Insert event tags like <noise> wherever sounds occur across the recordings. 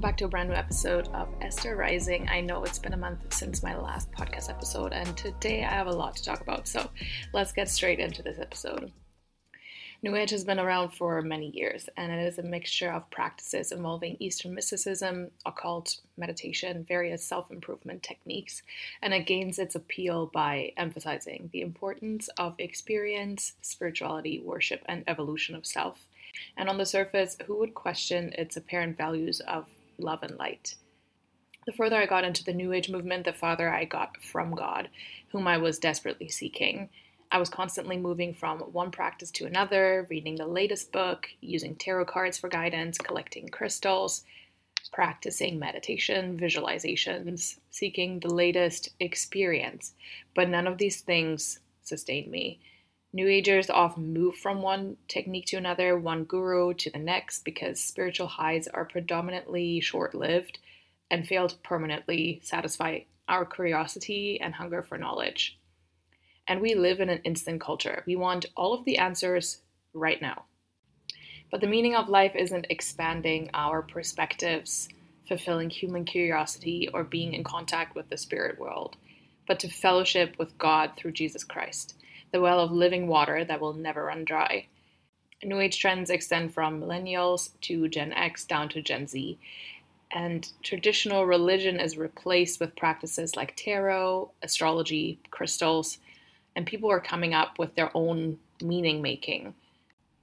welcome back to a brand new episode of Esther Rising. I know it's been a month since my last podcast episode, and today I have a lot to talk about, so let's get straight into this episode. New Age has been around for many years, and it is a mixture of practices involving Eastern mysticism, occult, meditation, various self improvement techniques, and it gains its appeal by emphasizing the importance of experience, spirituality, worship, and evolution of self. And on the surface, who would question its apparent values of love and light? The further I got into the New Age movement, the farther I got from God, whom I was desperately seeking. I was constantly moving from one practice to another, reading the latest book, using tarot cards for guidance, collecting crystals, practicing meditation, visualizations, seeking the latest experience. But none of these things sustained me. New Agers often move from one technique to another, one guru to the next, because spiritual highs are predominantly short lived and fail to permanently satisfy our curiosity and hunger for knowledge and we live in an instant culture. We want all of the answers right now. But the meaning of life isn't expanding our perspectives, fulfilling human curiosity, or being in contact with the spirit world, but to fellowship with God through Jesus Christ, the well of living water that will never run dry. New Age trends extend from millennials to Gen X down to Gen Z, and traditional religion is replaced with practices like tarot, astrology, crystals, and people are coming up with their own meaning making.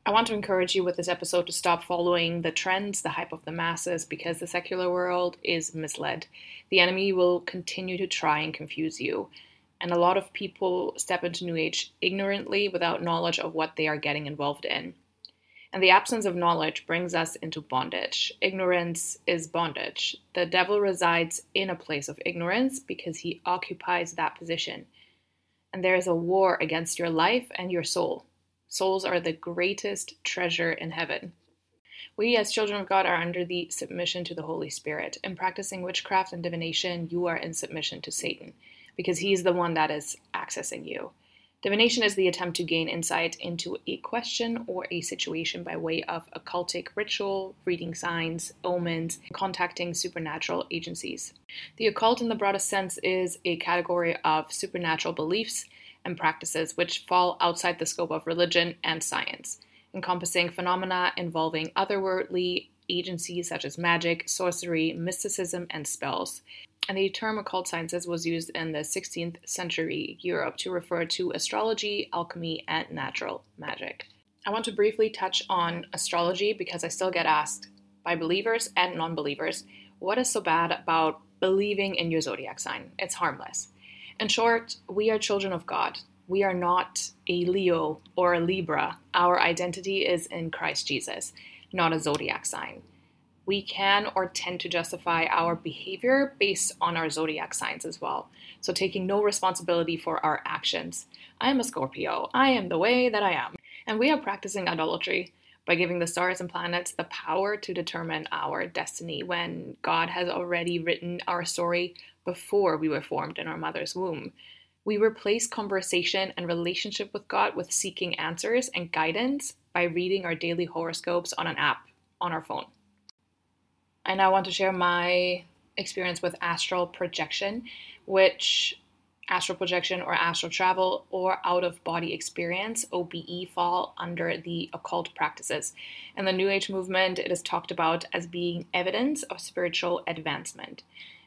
I want to encourage you with this episode to stop following the trends, the hype of the masses, because the secular world is misled. The enemy will continue to try and confuse you. And a lot of people step into New Age ignorantly without knowledge of what they are getting involved in. And the absence of knowledge brings us into bondage. Ignorance is bondage. The devil resides in a place of ignorance because he occupies that position and there is a war against your life and your soul. Souls are the greatest treasure in heaven. We, as children of God, are under the submission to the Holy Spirit. In practicing witchcraft and divination, you are in submission to Satan, because he's the one that is accessing you. Divination is the attempt to gain insight into a question or a situation by way of occultic ritual, reading signs, omens, contacting supernatural agencies. The occult, in the broadest sense, is a category of supernatural beliefs and practices which fall outside the scope of religion and science, encompassing phenomena involving otherworldly agencies such as magic, sorcery, mysticism, and spells and the term occult sciences was used in the 16th century Europe to refer to astrology, alchemy, and natural magic. I want to briefly touch on astrology because I still get asked by believers and non believers what is so bad about believing in your zodiac sign? It's harmless. In short, we are children of God. We are not a Leo or a Libra. Our identity is in Christ Jesus, not a zodiac sign we can or tend to justify our behavior based on our zodiac signs as well. So, taking no responsibility for our actions. I am a Scorpio. I am the way that I am. And we are practicing idolatry by giving the stars and planets the power to determine our destiny when God has already written our story before we were formed in our mother's womb. We replace conversation and relationship with God with seeking answers and guidance by reading our daily horoscopes on an app on our phone. I want to share my experience with astral projection, which astral projection or astral travel or out of body experience OBE fall under the occult practices. In the New Age movement, it is talked about as being evidence of spiritual advancement.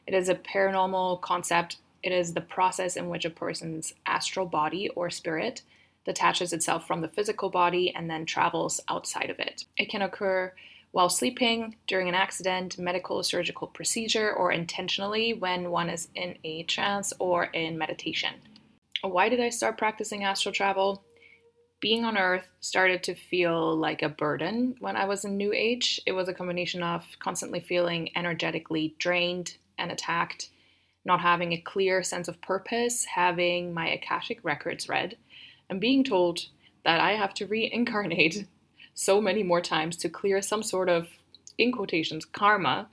It is a paranormal concept. It is the process in which a person's astral body or spirit detaches itself from the physical body and then travels outside of it. It can occur while sleeping, during an accident, medical or surgical procedure, or intentionally when one is in a trance or in meditation. Why did I start practicing astral travel? Being on Earth started to feel like a burden when I was in New Age. It was a combination of constantly feeling energetically drained and attacked, not having a clear sense of purpose, having my Akashic records read, and being told that I have to reincarnate so many more times to clear some sort of, in quotations, karma.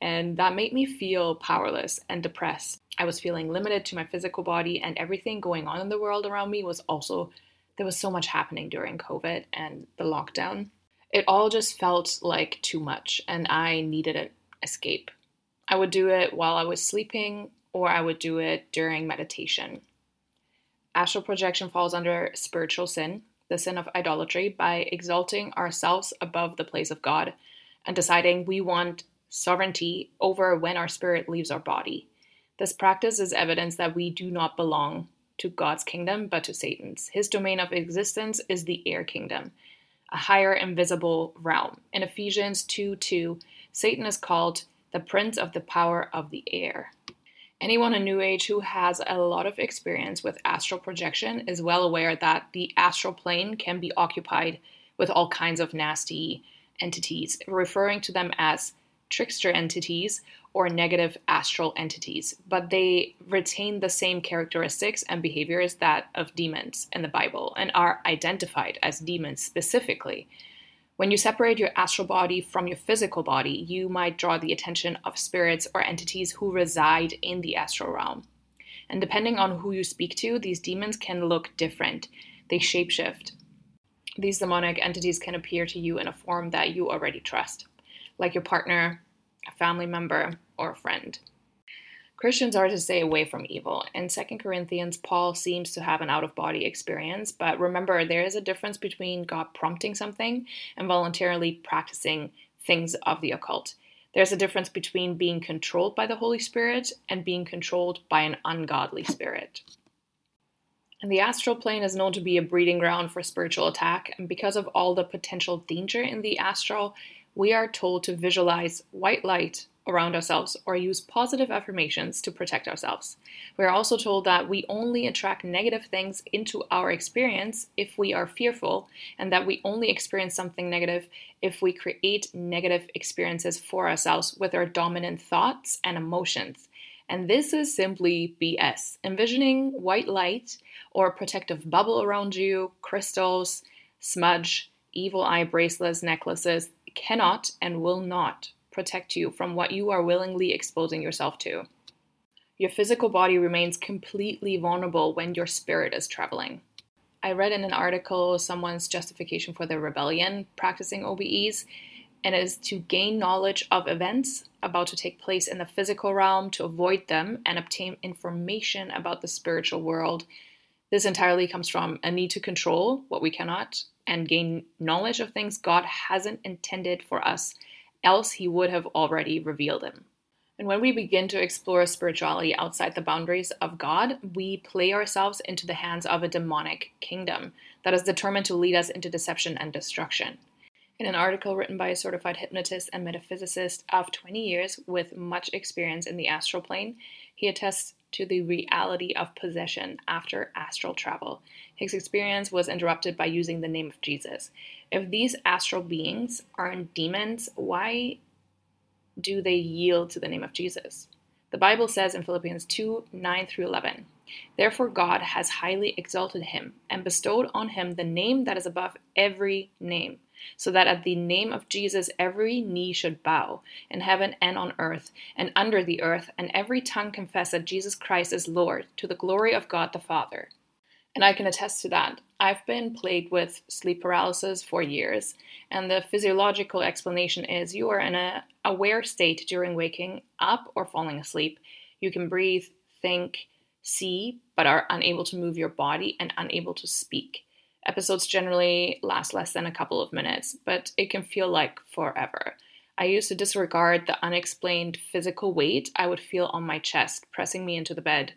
And that made me feel powerless and depressed. I was feeling limited to my physical body, and everything going on in the world around me was also, there was so much happening during COVID and the lockdown. It all just felt like too much, and I needed an escape. I would do it while I was sleeping, or I would do it during meditation. Astral projection falls under spiritual sin, the sin of idolatry, by exalting ourselves above the place of God and deciding we want sovereignty over when our spirit leaves our body. This practice is evidence that we do not belong to God's kingdom, but to Satan's. His domain of existence is the air kingdom, a higher invisible realm. In Ephesians 2 2, Satan is called the prince of the power of the air. Anyone in New Age who has a lot of experience with astral projection is well aware that the astral plane can be occupied with all kinds of nasty entities, referring to them as trickster entities or negative astral entities, but they retain the same characteristics and behaviors that of demons in the Bible and are identified as demons specifically. When you separate your astral body from your physical body, you might draw the attention of spirits or entities who reside in the astral realm. And depending on who you speak to, these demons can look different. They shapeshift. These demonic entities can appear to you in a form that you already trust, like your partner, a family member, or a friend. Christians are to stay away from evil. In 2 Corinthians, Paul seems to have an out of body experience, but remember, there is a difference between God prompting something and voluntarily practicing things of the occult. There's a difference between being controlled by the Holy Spirit and being controlled by an ungodly spirit. And the astral plane is known to be a breeding ground for spiritual attack, and because of all the potential danger in the astral, we are told to visualize white light around ourselves or use positive affirmations to protect ourselves. We are also told that we only attract negative things into our experience if we are fearful, and that we only experience something negative if we create negative experiences for ourselves with our dominant thoughts and emotions. And this is simply BS. Envisioning white light or a protective bubble around you, crystals, smudge, evil eye bracelets, necklaces cannot and will not protect you from what you are willingly exposing yourself to. Your physical body remains completely vulnerable when your spirit is traveling. I read in an article someone's justification for their rebellion practicing OBEs, and it is to gain knowledge of events about to take place in the physical realm, to avoid them, and obtain information about the spiritual world. This entirely comes from a need to control what we cannot and gain knowledge of things God hasn't intended for us else he would have already revealed him. And when we begin to explore spirituality outside the boundaries of God, we play ourselves into the hands of a demonic kingdom that is determined to lead us into deception and destruction. In an article written by a certified hypnotist and metaphysicist of 20 years with much experience in the astral plane, he attests to the reality of possession after astral travel. His experience was interrupted by using the name of Jesus. If these astral beings aren't demons, why do they yield to the name of Jesus? The Bible says in Philippians 2 9 through 11, Therefore God has highly exalted him and bestowed on him the name that is above every name, so that at the name of Jesus every knee should bow, in heaven and on earth and under the earth, and every tongue confess that Jesus Christ is Lord, to the glory of God the Father. And I can attest to that. I've been plagued with sleep paralysis for years, and the physiological explanation is you are in an aware state during waking up or falling asleep. You can breathe, think, see, but are unable to move your body and unable to speak. Episodes generally last less than a couple of minutes, but it can feel like forever. I used to disregard the unexplained physical weight I would feel on my chest, pressing me into the bed.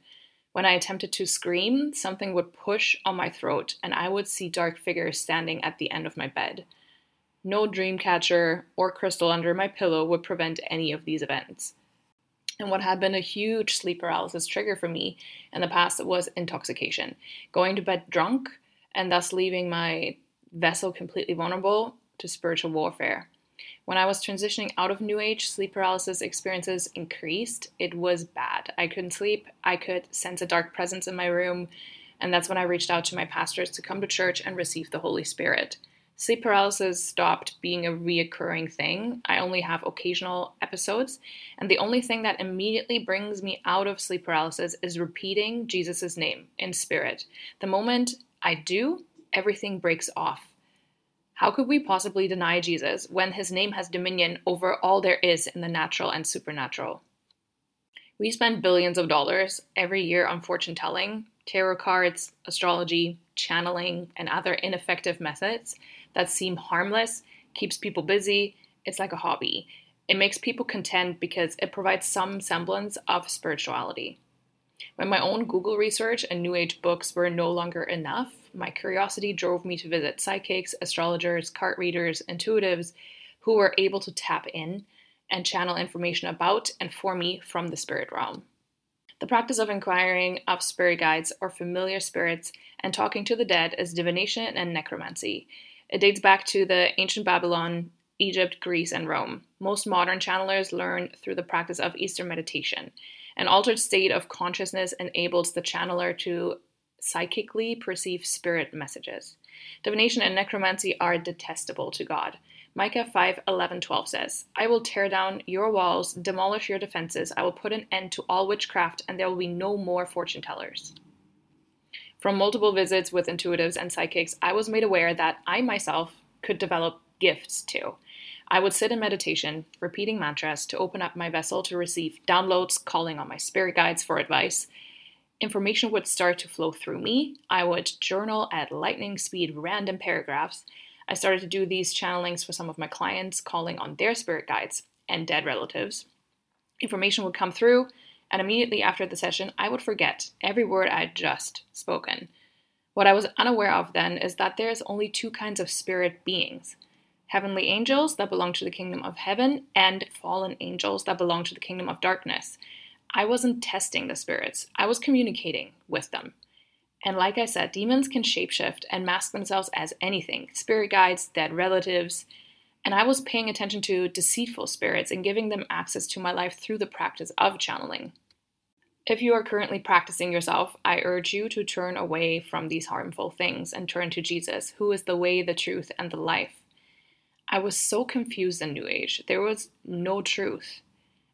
When I attempted to scream, something would push on my throat, and I would see dark figures standing at the end of my bed. No dream catcher or crystal under my pillow would prevent any of these events. And what had been a huge sleep paralysis trigger for me in the past was intoxication. Going to bed drunk and thus leaving my vessel completely vulnerable to spiritual warfare. When I was transitioning out of New Age, sleep paralysis experiences increased. It was bad. I couldn't sleep. I could sense a dark presence in my room. And that's when I reached out to my pastors to come to church and receive the Holy Spirit. Sleep paralysis stopped being a reoccurring thing. I only have occasional episodes, and the only thing that immediately brings me out of sleep paralysis is repeating Jesus' name in spirit. The moment I do, everything breaks off. How could we possibly deny Jesus when his name has dominion over all there is in the natural and supernatural? We spend billions of dollars every year on fortune telling, tarot cards, astrology, channeling, and other ineffective methods that seem harmless, keeps people busy. It's like a hobby. It makes people content because it provides some semblance of spirituality. When my own Google research and New Age books were no longer enough, my curiosity drove me to visit psychics, astrologers, card readers, intuitives who were able to tap in and channel information about and for me from the spirit realm. The practice of inquiring of spirit guides or familiar spirits and talking to the dead is divination and necromancy. It dates back to the ancient Babylon, Egypt, Greece, and Rome. Most modern channelers learn through the practice of Eastern meditation. An altered state of consciousness enables the channeler to psychically perceive spirit messages. Divination and necromancy are detestable to God. Micah 5 11 12 says, I will tear down your walls, demolish your defenses. I will put an end to all witchcraft, and there will be no more fortune tellers. From multiple visits with intuitives and psychics, I was made aware that I myself could develop gifts too. I would sit in meditation, repeating mantras to open up my vessel to receive downloads, calling on my spirit guides for advice, information would start to flow through me. I would journal at lightning speed random paragraphs. I started to do these channelings for some of my clients, calling on their spirit guides and dead relatives. Information would come through, and immediately after the session, I would forget every word I had just spoken. What I was unaware of then is that there's only two kinds of spirit beings heavenly angels that belong to the kingdom of heaven, and fallen angels that belong to the kingdom of darkness. I wasn't testing the spirits, I was communicating with them. And like I said, demons can shapeshift and mask themselves as anything spirit guides, dead relatives. And I was paying attention to deceitful spirits and giving them access to my life through the practice of channeling. If you are currently practicing yourself, I urge you to turn away from these harmful things and turn to Jesus, who is the way, the truth, and the life. I was so confused in New Age. There was no truth.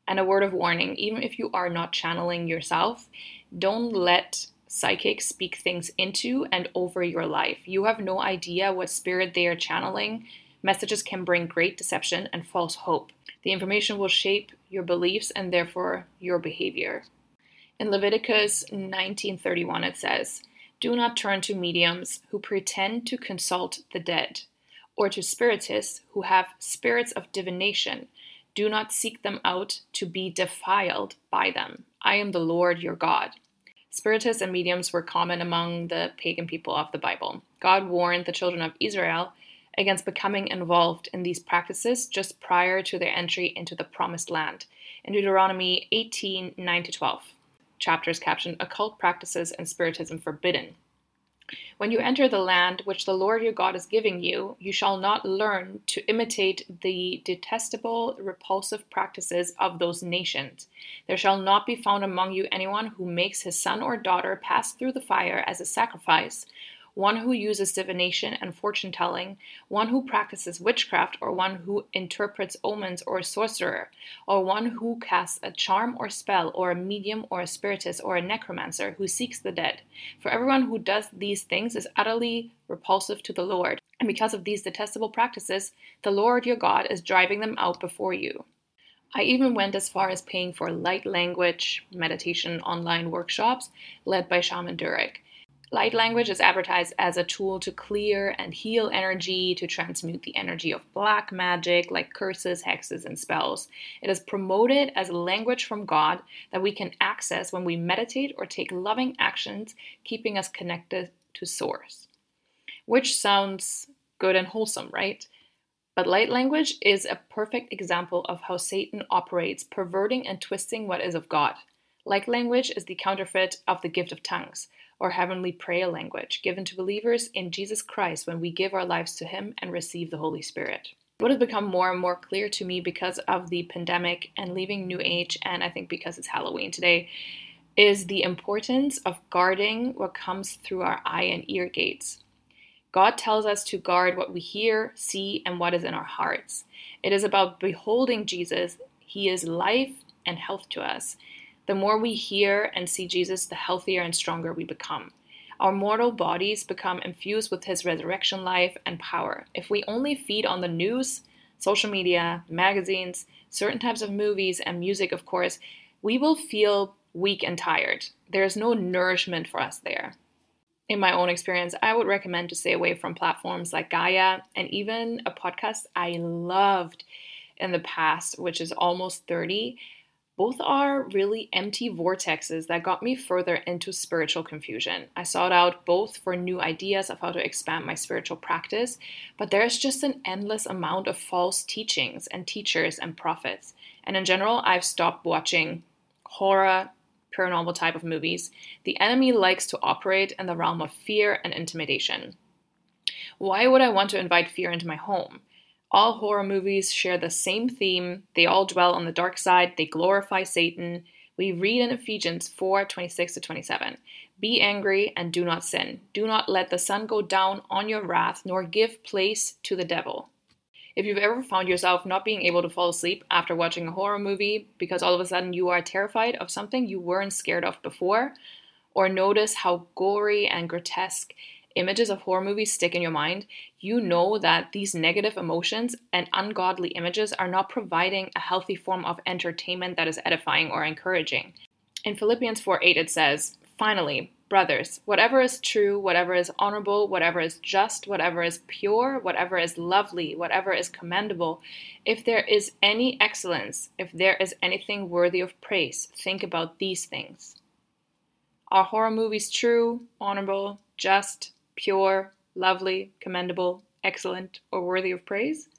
And a word of warning even if you are not channeling yourself, don't let psychics speak things into and over your life. You have no idea what spirit they are channeling. Messages can bring great deception and false hope. The information will shape your beliefs and therefore your behavior. In Leviticus 19:31 it says, "Do not turn to mediums who pretend to consult the dead, or to spiritists who have spirits of divination, do not seek them out to be defiled by them. I am the Lord your God. Spiritists and mediums were common among the pagan people of the Bible. God warned the children of Israel against becoming involved in these practices just prior to their entry into the promised land. In Deuteronomy 18 9 12, chapters captioned Occult Practices and Spiritism Forbidden. When you enter the land which the Lord your God is giving you, you shall not learn to imitate the detestable, repulsive practices of those nations. There shall not be found among you anyone who makes his son or daughter pass through the fire as a sacrifice, one who uses divination and fortune telling, one who practices witchcraft, or one who interprets omens, or a sorcerer, or one who casts a charm or spell, or a medium, or a spiritist, or a necromancer who seeks the dead. For everyone who does these things is utterly repulsive to the Lord. And because of these detestable practices, the Lord your God is driving them out before you. I even went as far as paying for light language meditation online workshops led by Shaman Durek. Light language is advertised as a tool to clear and heal energy, to transmute the energy of black magic like curses, hexes, and spells. It is promoted as a language from God that we can access when we meditate or take loving actions, keeping us connected to Source. Which sounds good and wholesome, right? But light language is a perfect example of how Satan operates, perverting and twisting what is of God. Light language is the counterfeit of the gift of tongues or heavenly prayer language given to believers in Jesus Christ when we give our lives to Him and receive the Holy Spirit. What has become more and more clear to me because of the pandemic and leaving New Age, and I think because it's Halloween today, is the importance of guarding what comes through our eye and ear gates. God tells us to guard what we hear, see, and what is in our hearts. It is about beholding Jesus. He is life and health to us. The more we hear and see Jesus, the healthier and stronger we become. Our mortal bodies become infused with his resurrection life and power. If we only feed on the news, social media, magazines, certain types of movies, and music, of course, we will feel weak and tired. There is no nourishment for us there. In my own experience, I would recommend to stay away from platforms like Gaia and even a podcast I loved in the past, which is almost 30. Both are really empty vortexes that got me further into spiritual confusion. I sought out both for new ideas of how to expand my spiritual practice, but there's just an endless amount of false teachings and teachers and prophets. And in general, I've stopped watching horror, paranormal type of movies. The enemy likes to operate in the realm of fear and intimidation. Why would I want to invite fear into my home? All horror movies share the same theme. They all dwell on the dark side, they glorify Satan. We read in Ephesians 4 26 to 27 Be angry and do not sin. Do not let the sun go down on your wrath, nor give place to the devil. If you've ever found yourself not being able to fall asleep after watching a horror movie because all of a sudden you are terrified of something you weren't scared of before, or notice how gory and grotesque images of horror movies stick in your mind, you know that these negative emotions and ungodly images are not providing a healthy form of entertainment that is edifying or encouraging. In Philippians 4 8, it says, Finally, brothers, whatever is true, whatever is honorable, whatever is just, whatever is pure, whatever is lovely, whatever is commendable, if there is any excellence, if there is anything worthy of praise, think about these things. Are horror movies true, honorable, just, pure, lovely, commendable, excellent, or worthy of praise?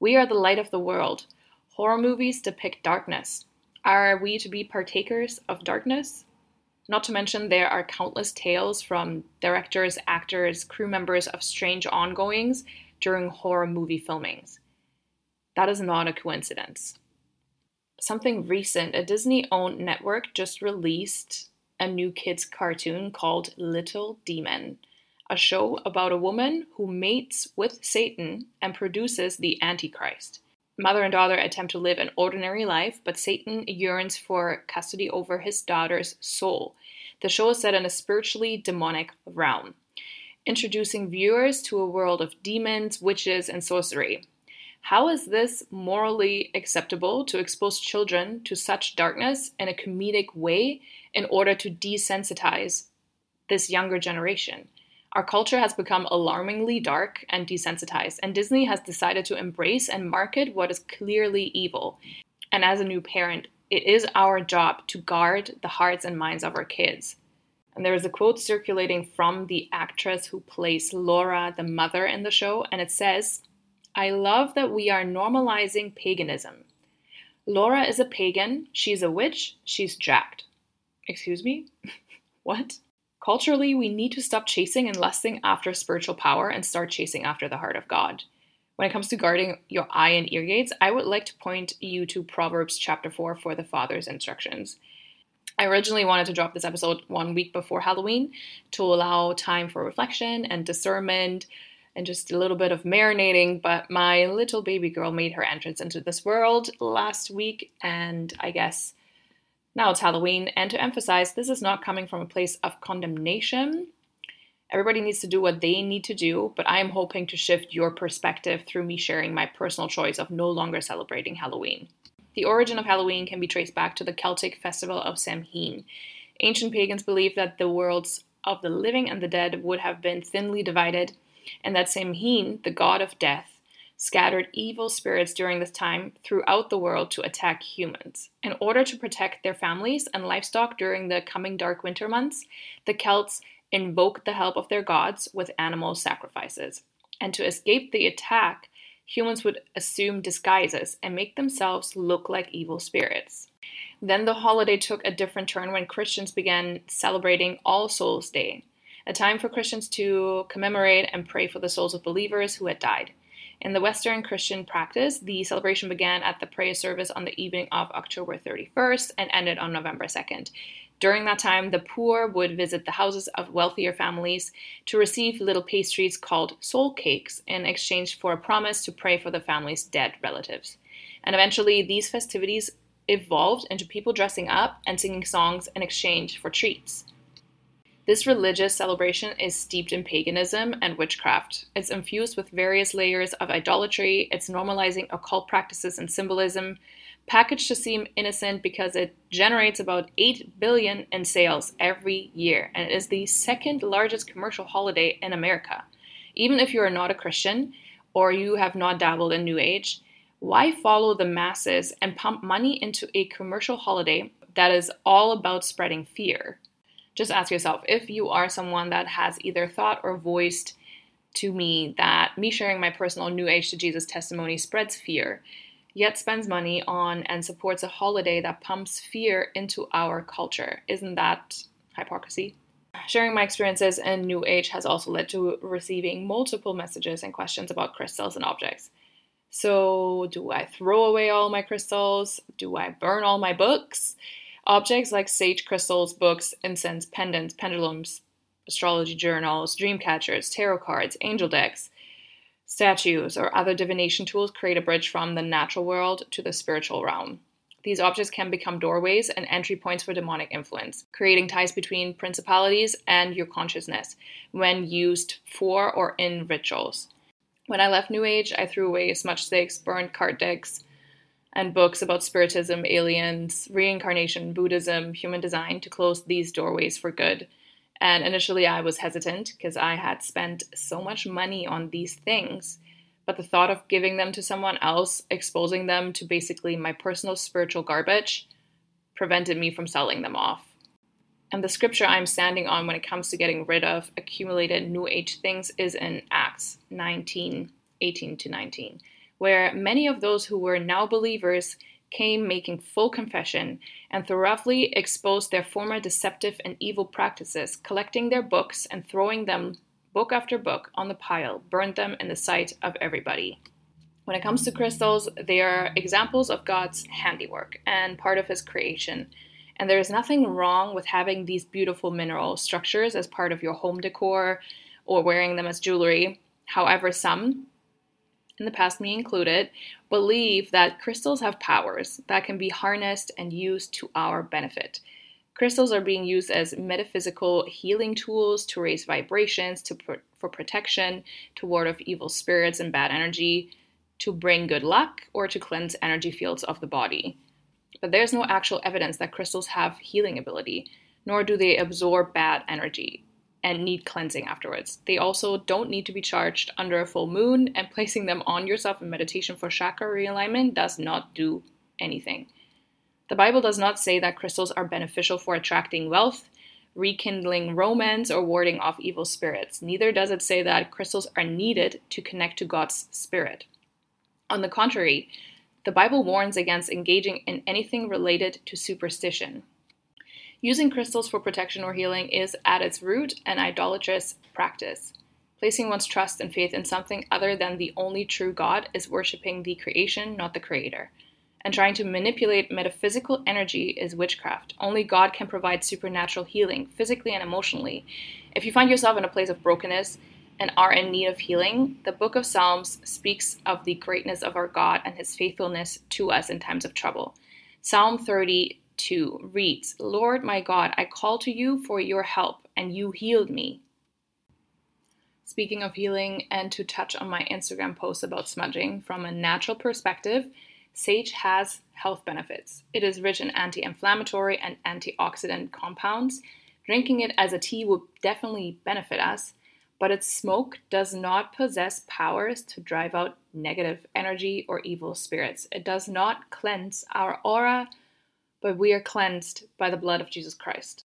We are the light of the world. Horror movies depict darkness. Are we to be partakers of darkness? Not to mention, there are countless tales from directors, actors, crew members of strange ongoings during horror movie filmings. That is not a coincidence. Something recent, a Disney owned network just released a new kids' cartoon called Little Demon, a show about a woman who mates with Satan and produces the Antichrist. Mother and daughter attempt to live an ordinary life, but Satan yearns for custody over his daughter's soul. The show is set in a spiritually demonic realm, introducing viewers to a world of demons, witches, and sorcery. How is this morally acceptable to expose children to such darkness in a comedic way in order to desensitize this younger generation? Our culture has become alarmingly dark and desensitized, and Disney has decided to embrace and market what is clearly evil. And as a new parent, it is our job to guard the hearts and minds of our kids. And there is a quote circulating from the actress who plays Laura, the mother in the show, and it says, I love that we are normalizing paganism. Laura is a pagan, she's a witch, she's jacked. Excuse me? <laughs> what? Culturally, we need to stop chasing and lusting after spiritual power and start chasing after the heart of God. When it comes to guarding your eye and ear gates, I would like to point you to Proverbs chapter 4 for the father's instructions. I originally wanted to drop this episode one week before Halloween to allow time for reflection and discernment and just a little bit of marinating, but my little baby girl made her entrance into this world last week, and I guess now it's Halloween, and to emphasize, this is not coming from a place of condemnation. Everybody needs to do what they need to do, but I am hoping to shift your perspective through me sharing my personal choice of no longer celebrating Halloween. The origin of Halloween can be traced back to the Celtic festival of Samhain. Ancient pagans believed that the worlds of the living and the dead would have been thinly divided, and that Samhain, the god of death, scattered evil spirits during this time throughout the world to attack humans. In order to protect their families and livestock during the coming dark winter months, the Celts invoked the help of their gods with animal sacrifices. And to escape the attack, humans would assume disguises and make themselves look like evil spirits. Then the holiday took a different turn when Christians began celebrating All Souls Day, a time for Christians to commemorate and pray for the souls of believers who had died. In the Western Christian practice, the celebration began at the prayer service on the evening of October 31st and ended on November 2nd. During that time, the poor would visit the houses of wealthier families to receive little pastries called soul cakes in exchange for a promise to pray for the family's dead relatives. And eventually, these festivities evolved into people dressing up and singing songs in exchange for treats. This religious celebration is steeped in paganism and witchcraft. It's infused with various layers of idolatry, it's normalizing occult practices and symbolism, packaged to seem innocent because it generates about 8 billion in sales every year and it is the second largest commercial holiday in America. Even if you are not a Christian or you have not dabbled in New Age, why follow the masses and pump money into a commercial holiday that is all about spreading fear? Just ask yourself if you are someone that has either thought or voiced to me that me sharing my personal New Age to Jesus testimony spreads fear yet spends money on and supports a holiday that pumps fear into our culture. Isn't that hypocrisy? Sharing my experiences in New Age has also led to receiving multiple messages and questions about crystals and objects. So, do I throw away all my crystals? Do I burn all my books? Objects like sage crystals, books, incense, pendants, pendulums, astrology journals, dream catchers, tarot cards, angel decks, Statues or other divination tools create a bridge from the natural world to the spiritual realm. These objects can become doorways and entry points for demonic influence, creating ties between principalities and your consciousness when used for or in rituals. When I left New Age, I threw away smudge sticks, burned card decks, and books about spiritism, aliens, reincarnation, Buddhism, human design to close these doorways for good and initially, I was hesitant because I had spent so much money on these things. But the thought of giving them to someone else, exposing them to basically my personal spiritual garbage, prevented me from selling them off. And the scripture I'm standing on when it comes to getting rid of accumulated New Age things is in Acts 19 18 to 19, where many of those who were now believers came making full confession and thoroughly exposed their former deceptive and evil practices, collecting their books and throwing them book after book on the pile, burned them in the sight of everybody. When it comes to crystals, they are examples of God's handiwork and part of His creation. And there is nothing wrong with having these beautiful mineral structures as part of your home decor or wearing them as jewelry. However, some, in the past, me included, believe that crystals have powers that can be harnessed and used to our benefit. Crystals are being used as metaphysical healing tools to raise vibrations, to pr- for protection, to ward off evil spirits and bad energy, to bring good luck, or to cleanse energy fields of the body. But there's no actual evidence that crystals have healing ability, nor do they absorb bad energy and need cleansing afterwards. They also don't need to be charged under a full moon, and placing them on yourself in meditation for chakra realignment does not do anything. The Bible does not say that crystals are beneficial for attracting wealth, rekindling romance, or warding off evil spirits. Neither does it say that crystals are needed to connect to God's spirit. On the contrary, the Bible warns against engaging in anything related to superstition. Using crystals for protection or healing is, at its root, an idolatrous practice. Placing one's trust and faith in something other than the only true God is worshiping the creation, not the creator. And trying to manipulate metaphysical energy is witchcraft. Only God can provide supernatural healing, physically and emotionally. If you find yourself in a place of brokenness and are in need of healing, the book of Psalms speaks of the greatness of our God and his faithfulness to us in times of trouble. Psalm 30 2 reads, Lord my God, I call to you for your help, and you healed me. Speaking of healing, and to touch on my Instagram post about smudging, from a natural perspective, sage has health benefits. It is rich in anti inflammatory and antioxidant compounds. Drinking it as a tea would definitely benefit us, but its smoke does not possess powers to drive out negative energy or evil spirits. It does not cleanse our aura but we are cleansed by the blood of Jesus Christ.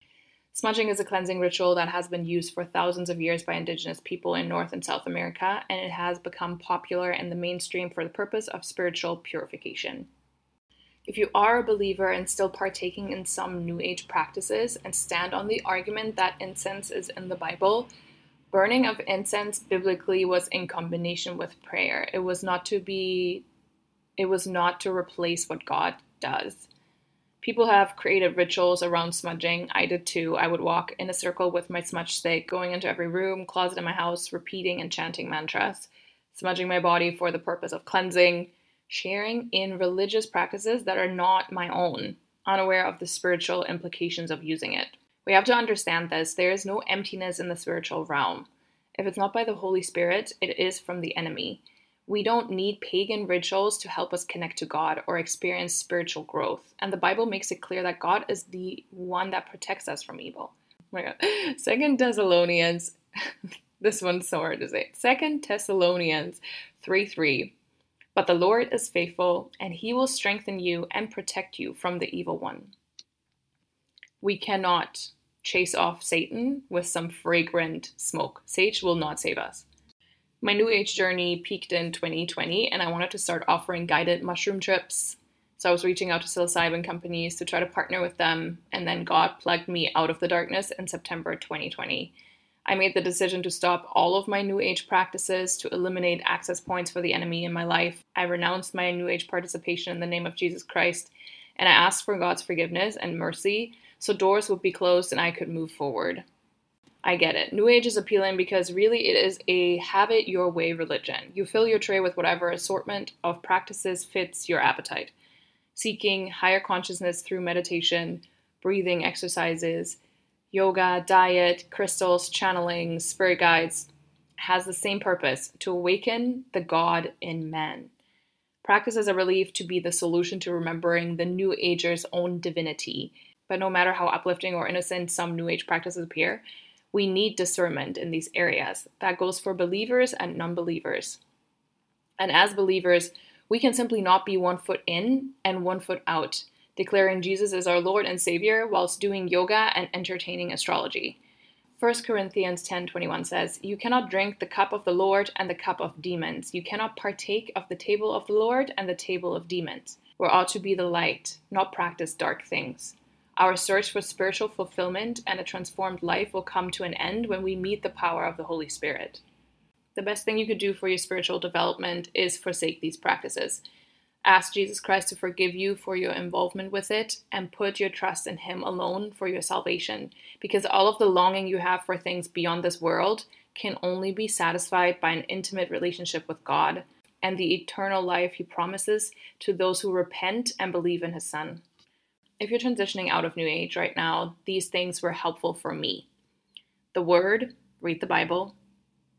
Smudging is a cleansing ritual that has been used for thousands of years by indigenous people in North and South America, and it has become popular in the mainstream for the purpose of spiritual purification. If you are a believer and still partaking in some New Age practices and stand on the argument that incense is in the Bible, burning of incense biblically was in combination with prayer. It was not to be it was not to replace what God does. People have created rituals around smudging. I did too. I would walk in a circle with my smudge stick, going into every room, closet in my house, repeating and chanting mantras, smudging my body for the purpose of cleansing, sharing in religious practices that are not my own, unaware of the spiritual implications of using it. We have to understand this. There is no emptiness in the spiritual realm. If it's not by the Holy Spirit, it is from the enemy. We don't need pagan rituals to help us connect to God or experience spiritual growth. And the Bible makes it clear that God is the one that protects us from evil. Oh my God. <laughs> Second Thessalonians, <laughs> this one's so hard to say. Second Thessalonians 3 3. But the Lord is faithful, and he will strengthen you and protect you from the evil one. We cannot chase off Satan with some fragrant smoke. Sage will not save us. My New Age journey peaked in 2020, and I wanted to start offering guided mushroom trips. So I was reaching out to psilocybin companies to try to partner with them, and then God plugged me out of the darkness in September 2020. I made the decision to stop all of my New Age practices to eliminate access points for the enemy in my life. I renounced my New Age participation in the name of Jesus Christ, and I asked for God's forgiveness and mercy so doors would be closed and I could move forward. I get it. New Age is appealing because really it is a have it your way religion. You fill your tray with whatever assortment of practices fits your appetite. Seeking higher consciousness through meditation, breathing exercises, yoga, diet, crystals, channeling, spirit guides has the same purpose to awaken the God in man. Practice as a relief to be the solution to remembering the New Ager's own divinity. But no matter how uplifting or innocent some New Age practices appear, we need discernment in these areas. That goes for believers and non believers. And as believers, we can simply not be one foot in and one foot out, declaring Jesus as our Lord and Savior whilst doing yoga and entertaining astrology. 1 Corinthians 10:21 says, "You cannot drink the cup of the Lord and the cup of demons. You cannot partake of the table of the Lord and the table of demons. We ought to be the light, not practice dark things." Our search for spiritual fulfillment and a transformed life will come to an end when we meet the power of the Holy Spirit. The best thing you could do for your spiritual development is forsake these practices. Ask Jesus Christ to forgive you for your involvement with it and put your trust in Him alone for your salvation, because all of the longing you have for things beyond this world can only be satisfied by an intimate relationship with God and the eternal life He promises to those who repent and believe in His Son if you're transitioning out of New Age right now, these things were helpful for me. The Word, read the Bible.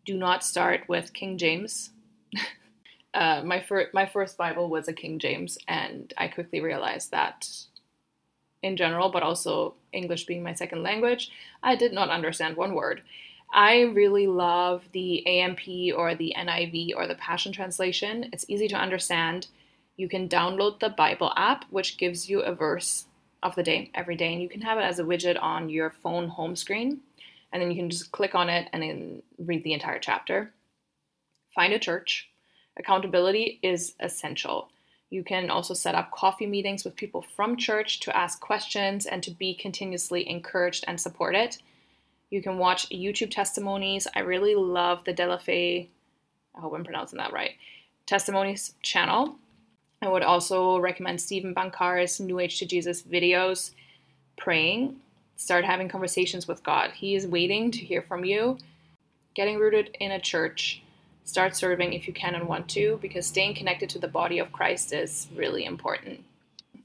Do not start with King James. <laughs> uh, my, fir- my first Bible was a King James, and I quickly realized that in general, but also English being my second language, I did not understand one word. I really love the AMP or the NIV or the Passion Translation. It's easy to understand. You can download the Bible app, which gives you a verse of the day every day, and you can have it as a widget on your phone home screen, and then you can just click on it and then read the entire chapter. Find a church. Accountability is essential. You can also set up coffee meetings with people from church to ask questions and to be continuously encouraged and supported. You can watch YouTube testimonies. I really love the Delafe, I hope I'm pronouncing that right, testimonies channel. I would also recommend Steven Bancarz New Age to Jesus videos. Praying, start having conversations with God. He is waiting to hear from you. Getting rooted in a church, start serving if you can and want to, because staying connected to the body of Christ is really important.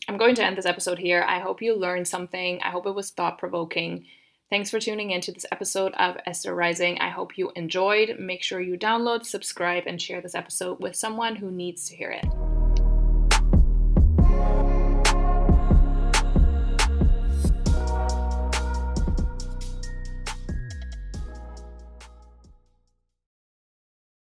I'm going to end this episode here. I hope you learned something. I hope it was thought provoking. Thanks for tuning in to this episode of Esther Rising. I hope you enjoyed. Make sure you download, subscribe, and share this episode with someone who needs to hear it.